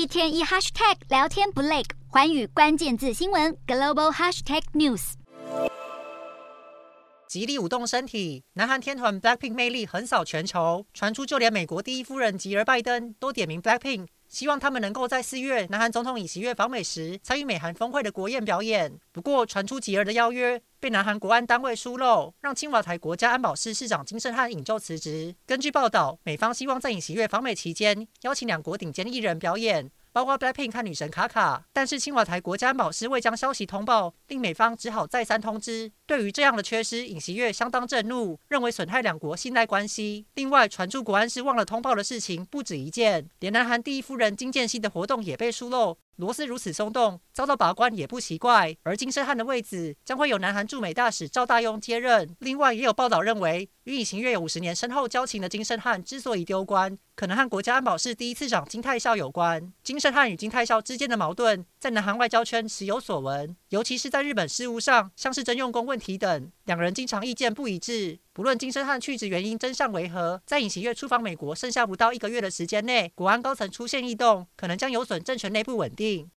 一天一 hashtag 聊天不累，环宇关键字新闻 global hashtag news。极力舞动身体，南韩天团 Blackpink 魅力横扫全球，传出就连美国第一夫人吉尔拜登都点名 Blackpink。希望他们能够在四月南韩总统尹锡悦访美时参与美韩峰会的国宴表演。不过，传出吉尔的邀约被南韩国安单位疏漏，让青瓦台国家安保室市长金圣汉引咎辞职。根据报道，美方希望在尹锡悦访美期间邀请两国顶尖艺人表演。包括 BLACKPINK 和女神卡卡，但是青瓦台国家安保室未将消息通报，令美方只好再三通知。对于这样的缺失，尹锡悦相当震怒，认为损害两国信赖关系。另外，传出国安室忘了通报的事情不止一件，连南韩第一夫人金建熙的活动也被疏漏。螺丝如此松动，遭到把关也不奇怪。而金圣汉的位置将会由南韩驻美大使赵大庸接任。另外，也有报道认为，与尹行悦有五十年深厚交情的金圣汉之所以丢官，可能和国家安保室第一次长金泰孝有关。金圣汉与金泰孝之间的矛盾，在南韩外交圈时有所闻，尤其是在日本事务上，像是征用工问题等，两人经常意见不一致。不论金圣汉去职原因真相为何，在尹锡悦出访美国剩下不到一个月的时间内，国安高层出现异动，可能将有损政权内部稳定。